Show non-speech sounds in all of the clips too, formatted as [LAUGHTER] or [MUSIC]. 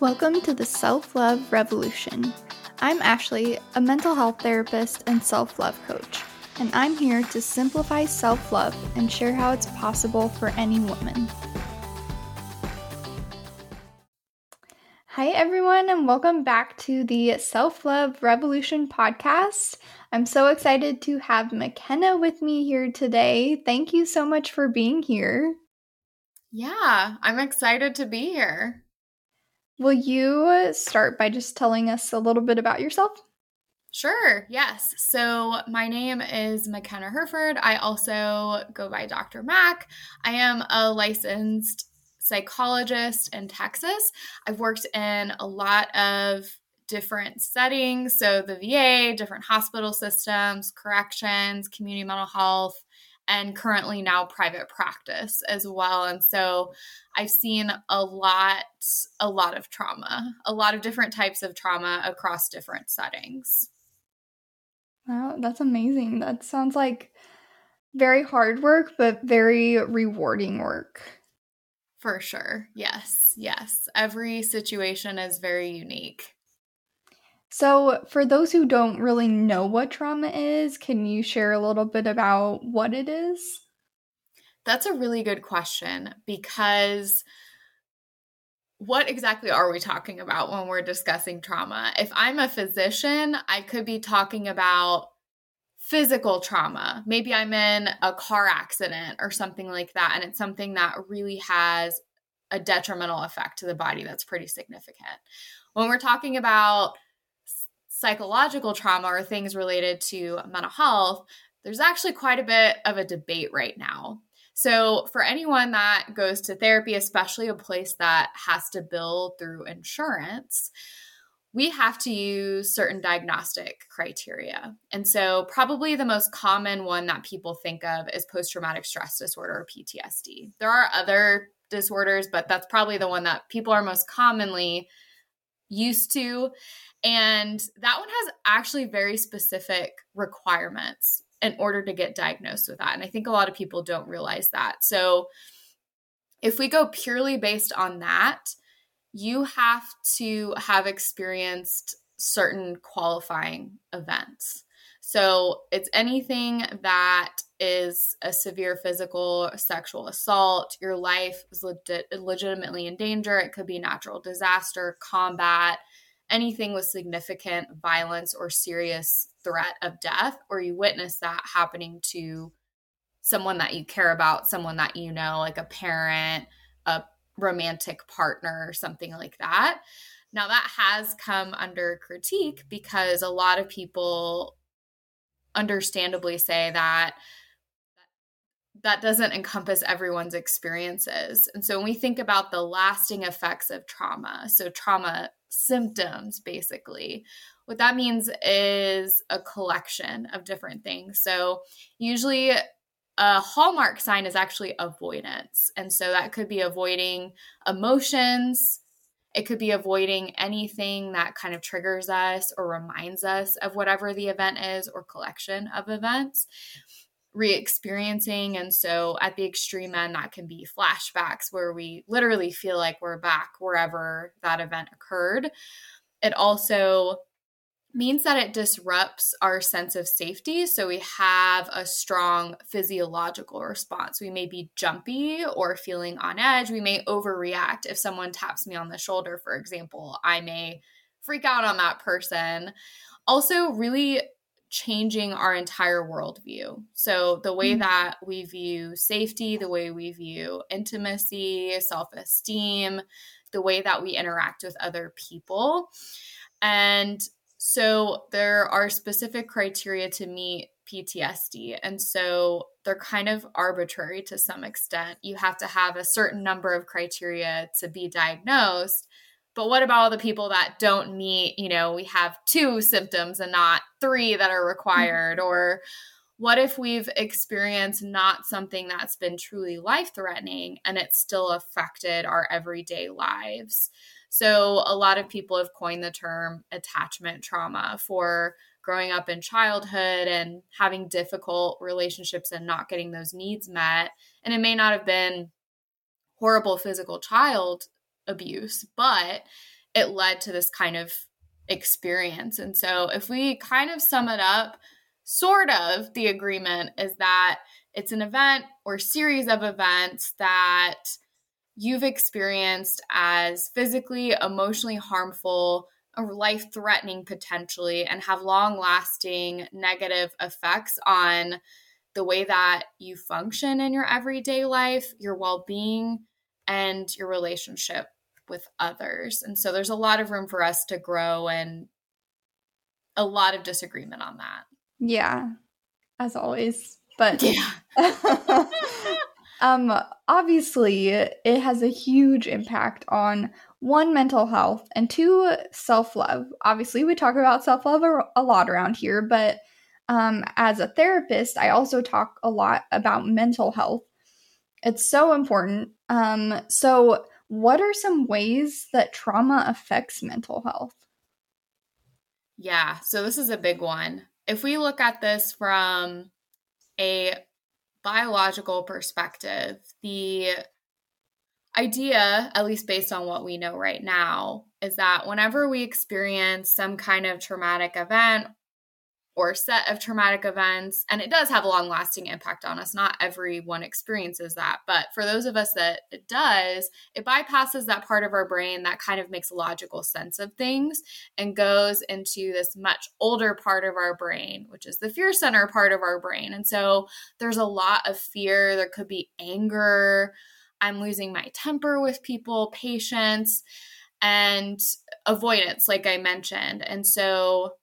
Welcome to the Self Love Revolution. I'm Ashley, a mental health therapist and self love coach, and I'm here to simplify self love and share how it's possible for any woman. Hi, everyone, and welcome back to the Self Love Revolution podcast. I'm so excited to have McKenna with me here today. Thank you so much for being here. Yeah, I'm excited to be here. Will you start by just telling us a little bit about yourself? Sure, yes. So my name is McKenna Hereford. I also go by Dr. Mac. I am a licensed psychologist in Texas. I've worked in a lot of different settings. So the VA, different hospital systems, corrections, community mental health, and currently now private practice as well. And so I've seen a lot, a lot of trauma, a lot of different types of trauma across different settings. Wow, that's amazing. That sounds like very hard work, but very rewarding work. For sure. Yes. Yes. Every situation is very unique. So, for those who don't really know what trauma is, can you share a little bit about what it is? That's a really good question because what exactly are we talking about when we're discussing trauma? If I'm a physician, I could be talking about physical trauma. Maybe I'm in a car accident or something like that, and it's something that really has a detrimental effect to the body that's pretty significant. When we're talking about psychological trauma or things related to mental health, there's actually quite a bit of a debate right now. So, for anyone that goes to therapy, especially a place that has to bill through insurance, we have to use certain diagnostic criteria. And so, probably the most common one that people think of is post traumatic stress disorder or PTSD. There are other disorders, but that's probably the one that people are most commonly used to. And that one has actually very specific requirements in order to get diagnosed with that. And I think a lot of people don't realize that. So if we go purely based on that, you have to have experienced certain qualifying events. So it's anything that is a severe physical sexual assault, your life is legit, legitimately in danger. It could be natural disaster, combat, anything with significant violence or serious threat of death, or you witness that happening to someone that you care about, someone that you know, like a parent, a romantic partner, something like that. Now, that has come under critique because a lot of people understandably say that that doesn't encompass everyone's experiences. And so when we think about the lasting effects of trauma, so trauma symptoms basically, what that means is a collection of different things. So usually a hallmark sign is actually avoidance. And so that could be avoiding emotions, it could be avoiding anything that kind of triggers us or reminds us of whatever the event is or collection of events re experiencing. And so at the extreme end, that can be flashbacks where we literally feel like we're back wherever that event occurred. It also means that it disrupts our sense of safety. So we have a strong physiological response. We may be jumpy or feeling on edge. We may overreact. If someone taps me on the shoulder, for example, I may freak out on that person. Also, really changing our entire worldview. So, the way mm-hmm. that we view safety, the way we view intimacy, self esteem, the way that we interact with other people. And so, there are specific criteria to meet PTSD. And so, they're kind of arbitrary to some extent. You have to have a certain number of criteria to be diagnosed. But what about all the people that don't meet, you know, we have two symptoms and not three that are required? Mm-hmm. Or what if we've experienced not something that's been truly life threatening and it's still affected our everyday lives? So, a lot of people have coined the term attachment trauma for growing up in childhood and having difficult relationships and not getting those needs met. And it may not have been horrible physical child abuse, but it led to this kind of experience. And so, if we kind of sum it up, sort of the agreement is that it's an event or series of events that you've experienced as physically, emotionally harmful, or life threatening potentially, and have long lasting negative effects on the way that you function in your everyday life, your well being, and your relationship with others. And so there's a lot of room for us to grow and a lot of disagreement on that. Yeah, as always. But [LAUGHS] yeah. [LAUGHS] um obviously it has a huge impact on one mental health and two self-love. Obviously we talk about self-love a, a lot around here, but um as a therapist, I also talk a lot about mental health. It's so important. Um so what are some ways that trauma affects mental health? Yeah, so this is a big one. If we look at this from a biological perspective, the idea, at least based on what we know right now, is that whenever we experience some kind of traumatic event or set of traumatic events. And it does have a long lasting impact on us. Not everyone experiences that. But for those of us that it does, it bypasses that part of our brain that kind of makes logical sense of things and goes into this much older part of our brain, which is the fear center part of our brain. And so there's a lot of fear. There could be anger. I'm losing my temper with people, patience, and avoidance, like I mentioned. And so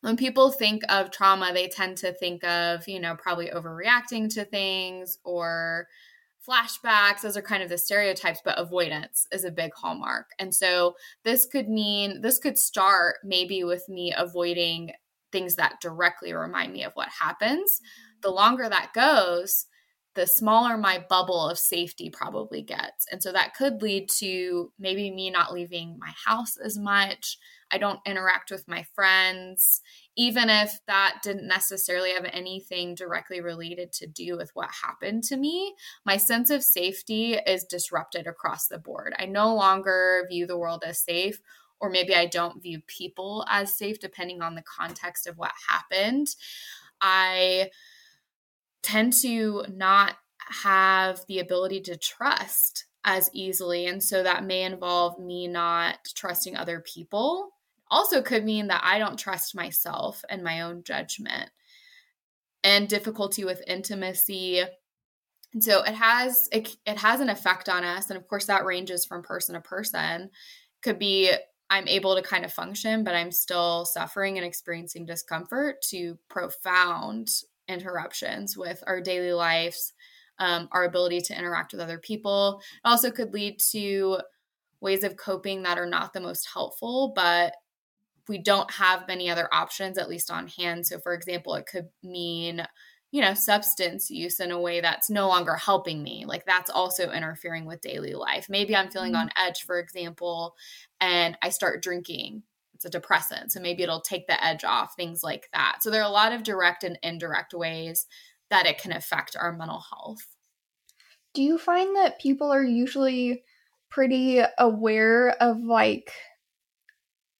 when people think of trauma, they tend to think of, you know, probably overreacting to things or flashbacks. Those are kind of the stereotypes, but avoidance is a big hallmark. And so this could mean, this could start maybe with me avoiding things that directly remind me of what happens. Mm-hmm. The longer that goes, the smaller my bubble of safety probably gets. And so that could lead to maybe me not leaving my house as much I don't interact with my friends, even if that didn't necessarily have anything directly related to do with what happened to me. My sense of safety is disrupted across the board. I no longer view the world as safe, or maybe I don't view people as safe, depending on the context of what happened. I tend to not have the ability to trust as easily. And so that may involve me not trusting other people also could mean that I don't trust myself and my own judgment and difficulty with intimacy. And so it has it, it has an effect on us and of course that ranges from person to person. Could be I'm able to kind of function but I'm still suffering and experiencing discomfort to profound interruptions with our daily lives, um, our ability to interact with other people. It also could lead to ways of coping that are not the most helpful, but we don't have many other options, at least on hand. So, for example, it could mean, you know, substance use in a way that's no longer helping me. Like that's also interfering with daily life. Maybe I'm feeling mm-hmm. on edge, for example, and I start drinking. It's a depressant. So maybe it'll take the edge off, things like that. So there are a lot of direct and indirect ways that it can affect our mental health. Do you find that people are usually pretty aware of like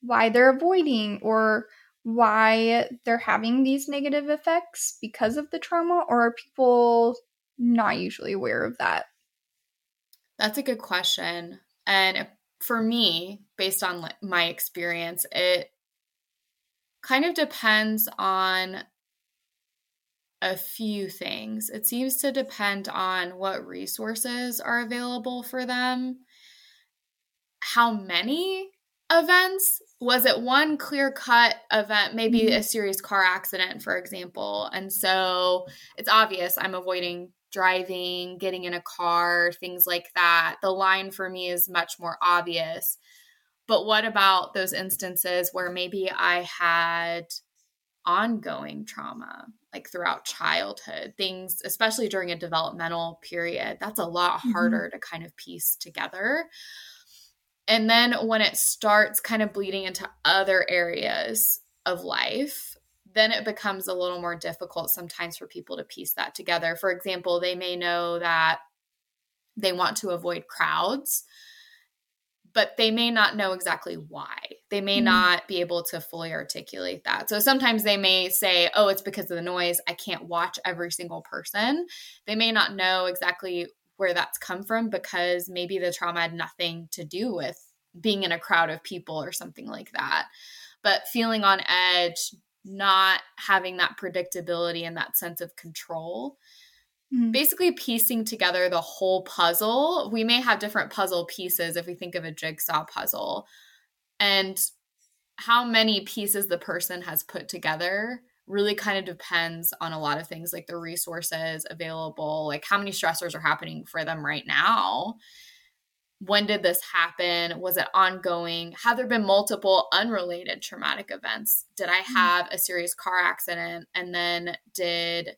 why they're avoiding or why they're having these negative effects because of the trauma, or are people not usually aware of that? That's a good question. And for me, based on my experience, it kind of depends on a few things. It seems to depend on what resources are available for them, how many events was it one clear cut event maybe mm-hmm. a serious car accident for example and so it's obvious i'm avoiding driving getting in a car things like that the line for me is much more obvious but what about those instances where maybe i had ongoing trauma like throughout childhood things especially during a developmental period that's a lot mm-hmm. harder mm-hmm. to kind of piece together and then when it starts kind of bleeding into other areas of life, then it becomes a little more difficult sometimes for people to piece that together. For example, they may know that they want to avoid crowds, but they may not know exactly why. They may mm-hmm. not be able to fully articulate that. So sometimes they may say, oh, it's because of the noise. I can't watch every single person. They may not know exactly where that's come from because maybe the trauma had nothing to do with being in a crowd of people or something like that. But feeling on edge, not having that predictability and that sense of control Mm. Basically, piecing together the whole puzzle. We may have different puzzle pieces if we think of a jigsaw puzzle. And how many pieces the person has put together really kind of depends on a lot of things like the resources available, like how many stressors are happening for them right now. When did this happen? Was it ongoing? Have there been multiple unrelated traumatic events? Did I mm. have a serious car accident? And then did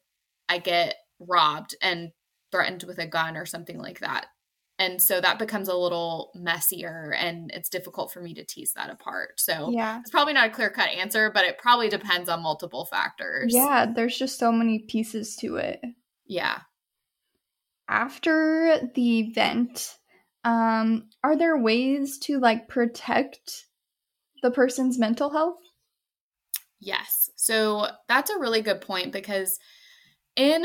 I get robbed and threatened with a gun or something like that. And so that becomes a little messier and it's difficult for me to tease that apart. So yeah. it's probably not a clear cut answer, but it probably depends on multiple factors. Yeah, there's just so many pieces to it. Yeah. After the event, um, are there ways to like protect the person's mental health? Yes. So that's a really good point because in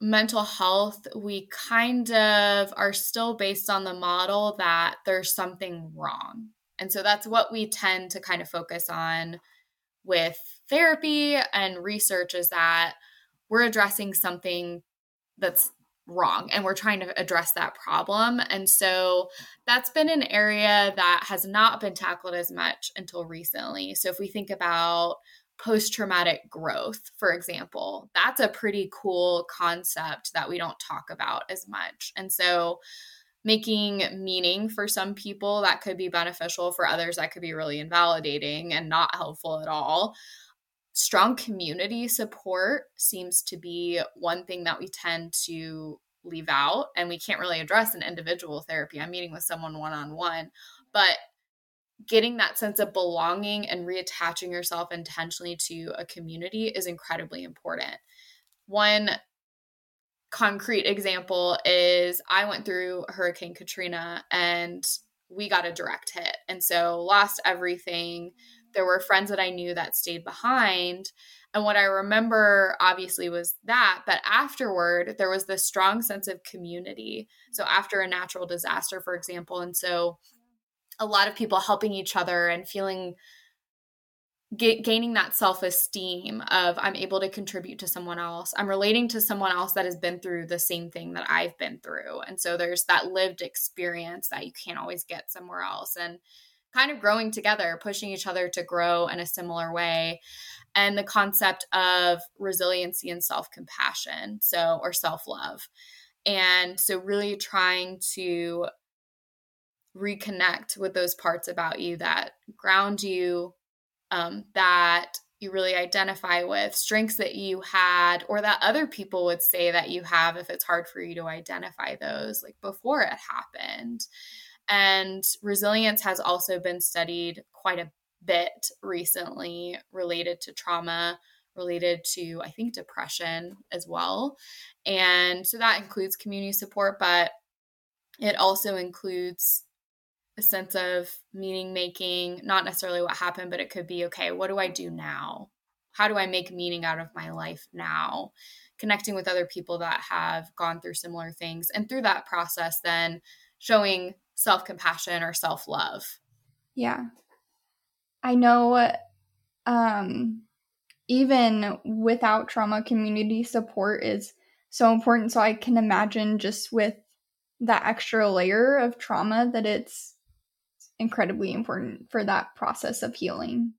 mental health, we kind of are still based on the model that there's something wrong. And so that's what we tend to kind of focus on with therapy and research is that we're addressing something that's wrong and we're trying to address that problem. And so that's been an area that has not been tackled as much until recently. So if we think about post traumatic growth, for example. That's a pretty cool concept that we don't talk about as much. And so, making meaning for some people that could be beneficial, for others, that could be really invalidating and not helpful at all. Strong community support seems to be one thing that we tend to leave out, and we can't really address in individual therapy. I'm meeting with someone one on one, but getting that sense of belonging and reattaching yourself intentionally to a community is incredibly important. One concrete example is I went through Hurricane Katrina and we got a direct hit. And so lost everything. There were friends that I knew that stayed behind. And what I remember obviously was that, but afterward, there was this strong sense of community. So, after a natural disaster, for example, and so a lot of people helping each other and feeling Get, gaining that self esteem of I'm able to contribute to someone else. I'm relating to someone else that has been through the same thing that I've been through. And so there's that lived experience that you can't always get somewhere else. And kind of growing together, pushing each other to grow in a similar way. And the concept of resiliency and self compassion, so, or self love. And so, really trying to reconnect with those parts about you that ground you, um, that you really identify with, strengths that you had, or that other people would say that you have if it's hard for you to identify those, like before it happened. And resilience has also been studied quite a bit recently related to trauma, related to, I think, depression as well. And so that includes community support, but it also includes a sense of meaning making, not necessarily what happened, but it could be okay, what do I do now? How do I make meaning out of my life now? Connecting with other people that have gone through similar things. And through that process, then showing self compassion or self love. Yeah. I know um, even without trauma, community support is so important. So I can imagine just with that extra layer of trauma that it's incredibly important for that process of healing.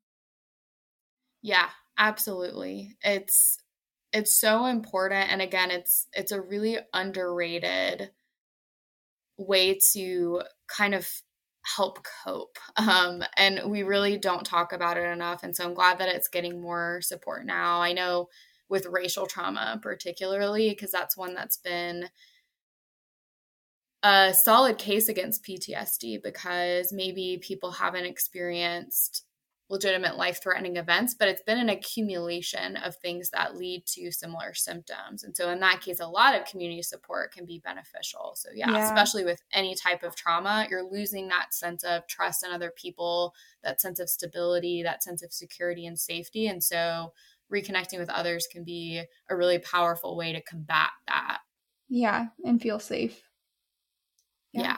Yeah, absolutely. It's it's so important and again it's it's a really underrated way to kind of help cope um, and we really don't talk about it enough and so i'm glad that it's getting more support now i know with racial trauma particularly because that's one that's been a solid case against PTSD because maybe people haven't experienced legitimate life threatening events, but it's been an accumulation of things that lead to similar symptoms. And so, in that case, a lot of community support can be beneficial. So, yeah, yeah, especially with any type of trauma, you're losing that sense of trust in other people, that sense of stability, that sense of security and safety. And so, reconnecting with others can be a really powerful way to combat that. Yeah, and feel safe. Yeah. yeah.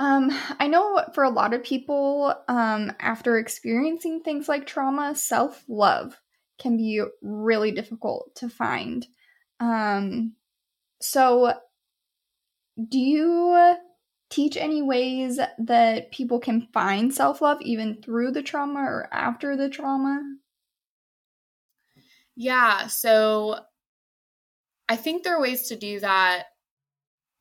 Um, I know for a lot of people, um, after experiencing things like trauma, self love can be really difficult to find. Um, so, do you teach any ways that people can find self love even through the trauma or after the trauma? Yeah, so I think there are ways to do that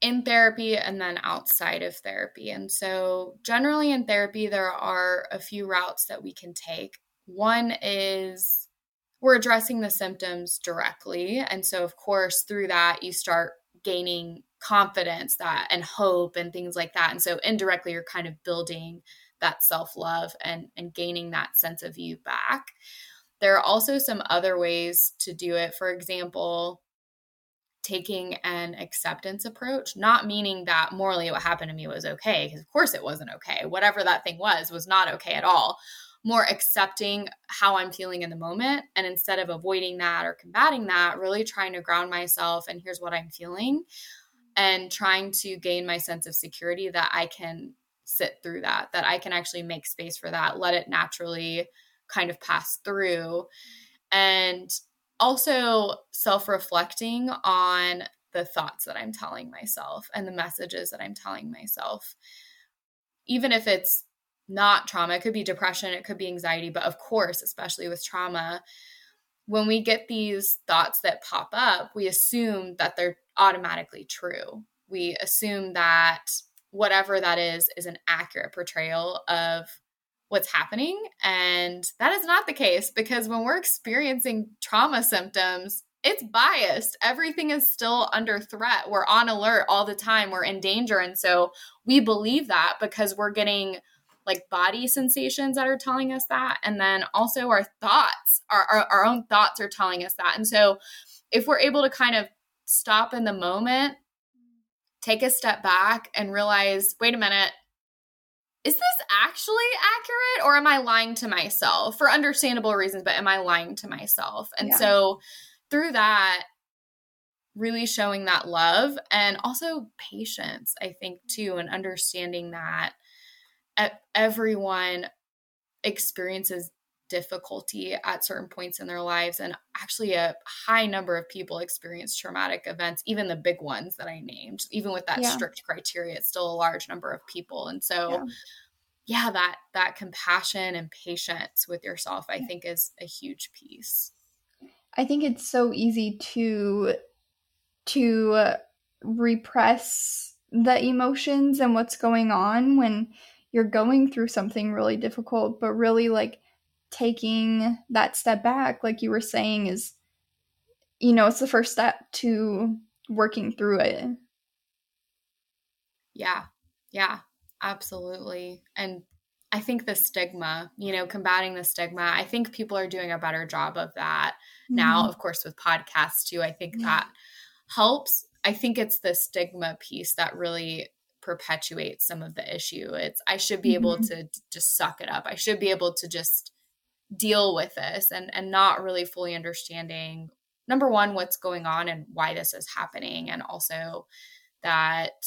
in therapy and then outside of therapy. And so, generally in therapy, there are a few routes that we can take. One is we're addressing the symptoms directly. And so, of course, through that, you start gaining confidence that and hope and things like that. And so, indirectly, you're kind of building that self love and, and gaining that sense of you back. There are also some other ways to do it. For example, taking an acceptance approach, not meaning that morally what happened to me was okay, because of course it wasn't okay. Whatever that thing was, was not okay at all. More accepting how I'm feeling in the moment. And instead of avoiding that or combating that, really trying to ground myself and here's what I'm feeling and trying to gain my sense of security that I can sit through that, that I can actually make space for that, let it naturally kind of pass through. And also self reflecting on the thoughts that I'm telling myself and the messages that I'm telling myself. Even if it's not trauma, it could be depression, it could be anxiety, but of course, especially with trauma, when we get these thoughts that pop up, we assume that they're automatically true. We assume that whatever that is is an accurate portrayal of what's happening. And that is not the case because when we're experiencing trauma symptoms, it's biased. Everything is still under threat. We're on alert all the time. We're in danger. And so we believe that because we're getting like body sensations that are telling us that. And then also our thoughts, our, our, our own thoughts are telling us that. And so if we're able to kind of stop in the moment, take a step back and realize, wait a minute, is this actually accurate or am I lying to myself for understandable reasons? But am I lying to myself? And yeah. so through that, really showing that love and also patience, I think, too, and understanding that everyone experiences difficulty at certain points in their lives and actually a high number of people experience traumatic events even the big ones that i named even with that yeah. strict criteria it's still a large number of people and so yeah. yeah. that that compassion and patience with yourself i think is a huge piece i think it's so easy to to repress the emotions and what's going on when you're going through something really difficult but really like taking that step back, like you were saying, is, you know, it's the first step to working through it. Yeah. Yeah. Absolutely. And I think the stigma, you know, combating the stigma, I think people are doing a better job of that mm-hmm. now, of course, with podcasts too. I think yeah. that helps. I think it's the stigma piece that really perpetuates some of the issue. It's I should be mm-hmm. able to just suck it up. I should be able to just deal with this and and not really fully understanding number one what's going on and why this is happening and also that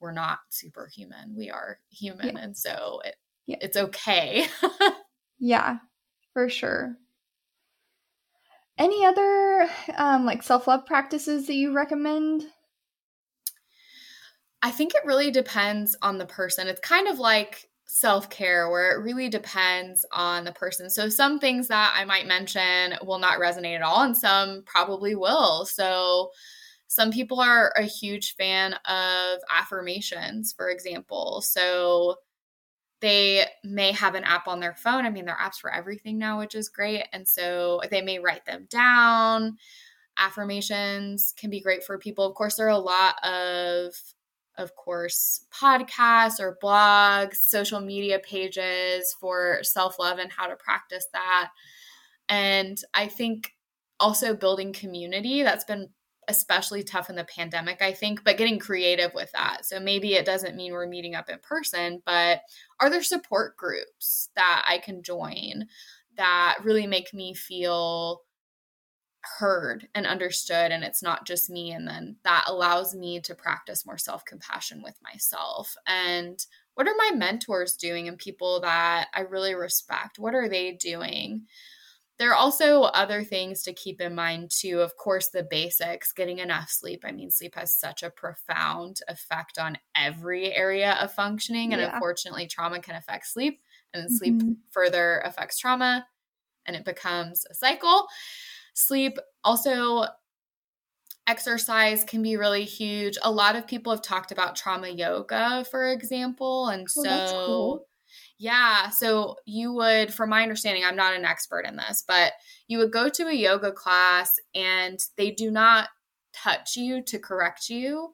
we're not superhuman. We are human yeah. and so it, yeah. it's okay. [LAUGHS] Yeah for sure. Any other um, like self-love practices that you recommend? I think it really depends on the person. It's kind of like self care where it really depends on the person. So, some things that I might mention will not resonate at all, and some probably will. So, some people are a huge fan of affirmations, for example. So, they may have an app on their phone. I mean, there are apps for everything now, which is great. And so they may write them down. Affirmations can be great for people. Of course, there are a lot of of course, podcasts or blogs, social media pages for self love and how to practice that. And I think also building community that's been especially tough in the pandemic, I think, but getting creative with that. So maybe it doesn't mean we're meeting up in person, but are there support groups that I can join that really make me feel heard and understood and it's not just me and then that allows me to practice more self-compassion with myself. And what are my mentors doing and people that I really respect? What are they doing? There are also other things to keep in mind too. Of course the basics getting enough sleep. I mean sleep has such a profound effect on every area of functioning and yeah. unfortunately trauma can affect sleep and sleep mm-hmm. further affects trauma and it becomes a cycle sleep also exercise can be really huge a lot of people have talked about trauma yoga for example and oh, so cool. yeah so you would from my understanding i'm not an expert in this but you would go to a yoga class and they do not touch you to correct you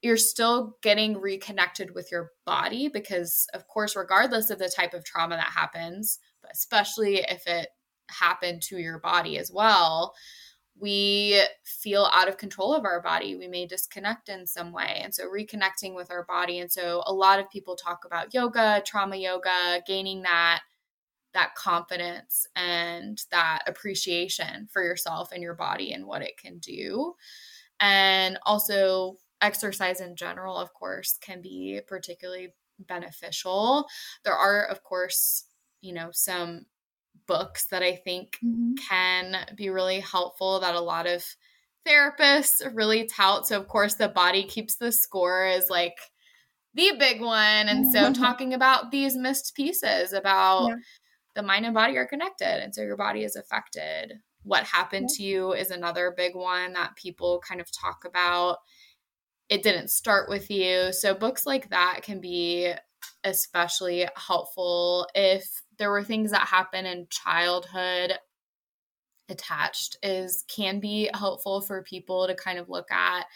you're still getting reconnected with your body because of course regardless of the type of trauma that happens but especially if it happen to your body as well, we feel out of control of our body. We may disconnect in some way. And so reconnecting with our body. And so a lot of people talk about yoga, trauma yoga, gaining that that confidence and that appreciation for yourself and your body and what it can do. And also exercise in general, of course, can be particularly beneficial. There are, of course, you know, some books that I think mm-hmm. can be really helpful that a lot of therapists really tout. So, of course, The Body Keeps the Score is like the big one. And so, [LAUGHS] talking about these missed pieces about yeah. the mind and body are connected. And so, your body is affected. What happened yeah. to you is another big one that people kind of talk about. It didn't start with you. So, books like that can be especially helpful if there were things that happen in childhood attached is can be helpful for people to kind of look at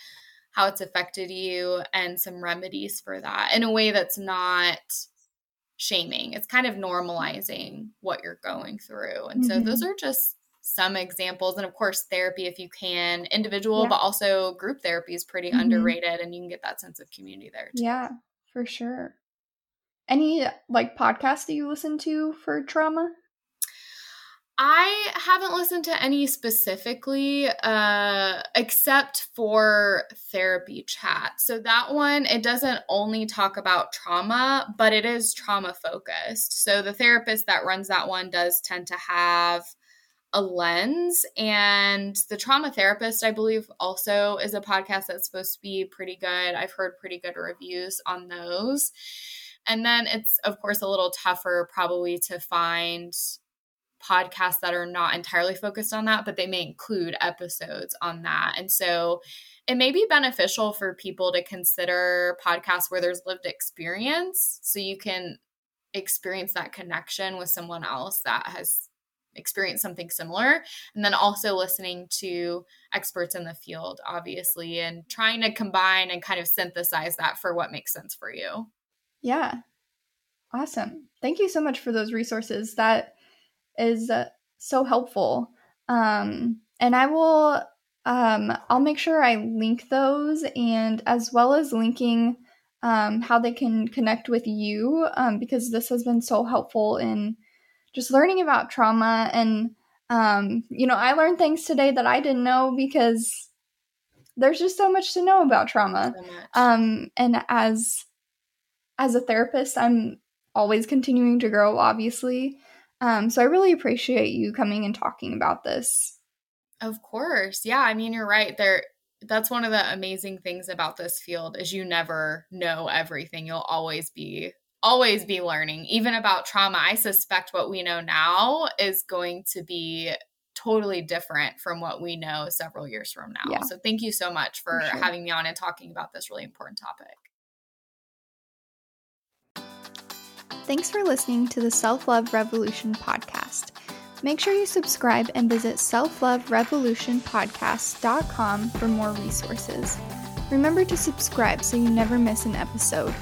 how it's affected you and some remedies for that in a way that's not shaming. It's kind of normalizing what you're going through. And mm-hmm. so those are just some examples. And of course, therapy, if you can, individual, yeah. but also group therapy is pretty mm-hmm. underrated and you can get that sense of community there too. Yeah, for sure. Any like podcasts that you listen to for trauma? I haven't listened to any specifically, uh, except for therapy chat. So that one, it doesn't only talk about trauma, but it is trauma focused. So the therapist that runs that one does tend to have a lens. And the trauma therapist, I believe, also is a podcast that's supposed to be pretty good. I've heard pretty good reviews on those. And then it's, of course, a little tougher probably to find podcasts that are not entirely focused on that, but they may include episodes on that. And so it may be beneficial for people to consider podcasts where there's lived experience so you can experience that connection with someone else that has experienced something similar and then also listening to experts in the field obviously and trying to combine and kind of synthesize that for what makes sense for you yeah. Awesome. Thank you so much for those resources. That is uh, so helpful. Um, and I will um, I'll make sure I link those and as well as linking um, how they can connect with you um, because this has been so helpful in just learning about trauma and um, you know I learned things today that I didn't know because there's just so much to know about trauma. So um, and as as a therapist, I'm always continuing to grow, obviously. Um, so I really appreciate you coming and talking about this. Of course. Yeah, I mean you're right. There that's one of the amazing things about this field is you never know everything. You'll always be always be learning. Even about trauma, I suspect what we know now is going to be totally different from what we know several years from now. Yeah. So thank you so much for, for sure. having me on and talking about this really important topic. Thanks for listening to the Self Love Revolution podcast. Make sure you subscribe and visit selfloverevolutionpodcast.com for more resources. remember to subscribe so you never miss an episode.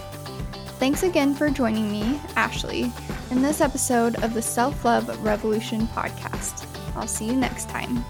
Thanks again for joining me, Ashley, in this episode of the Self Love Revolution podcast. I'll see you next time.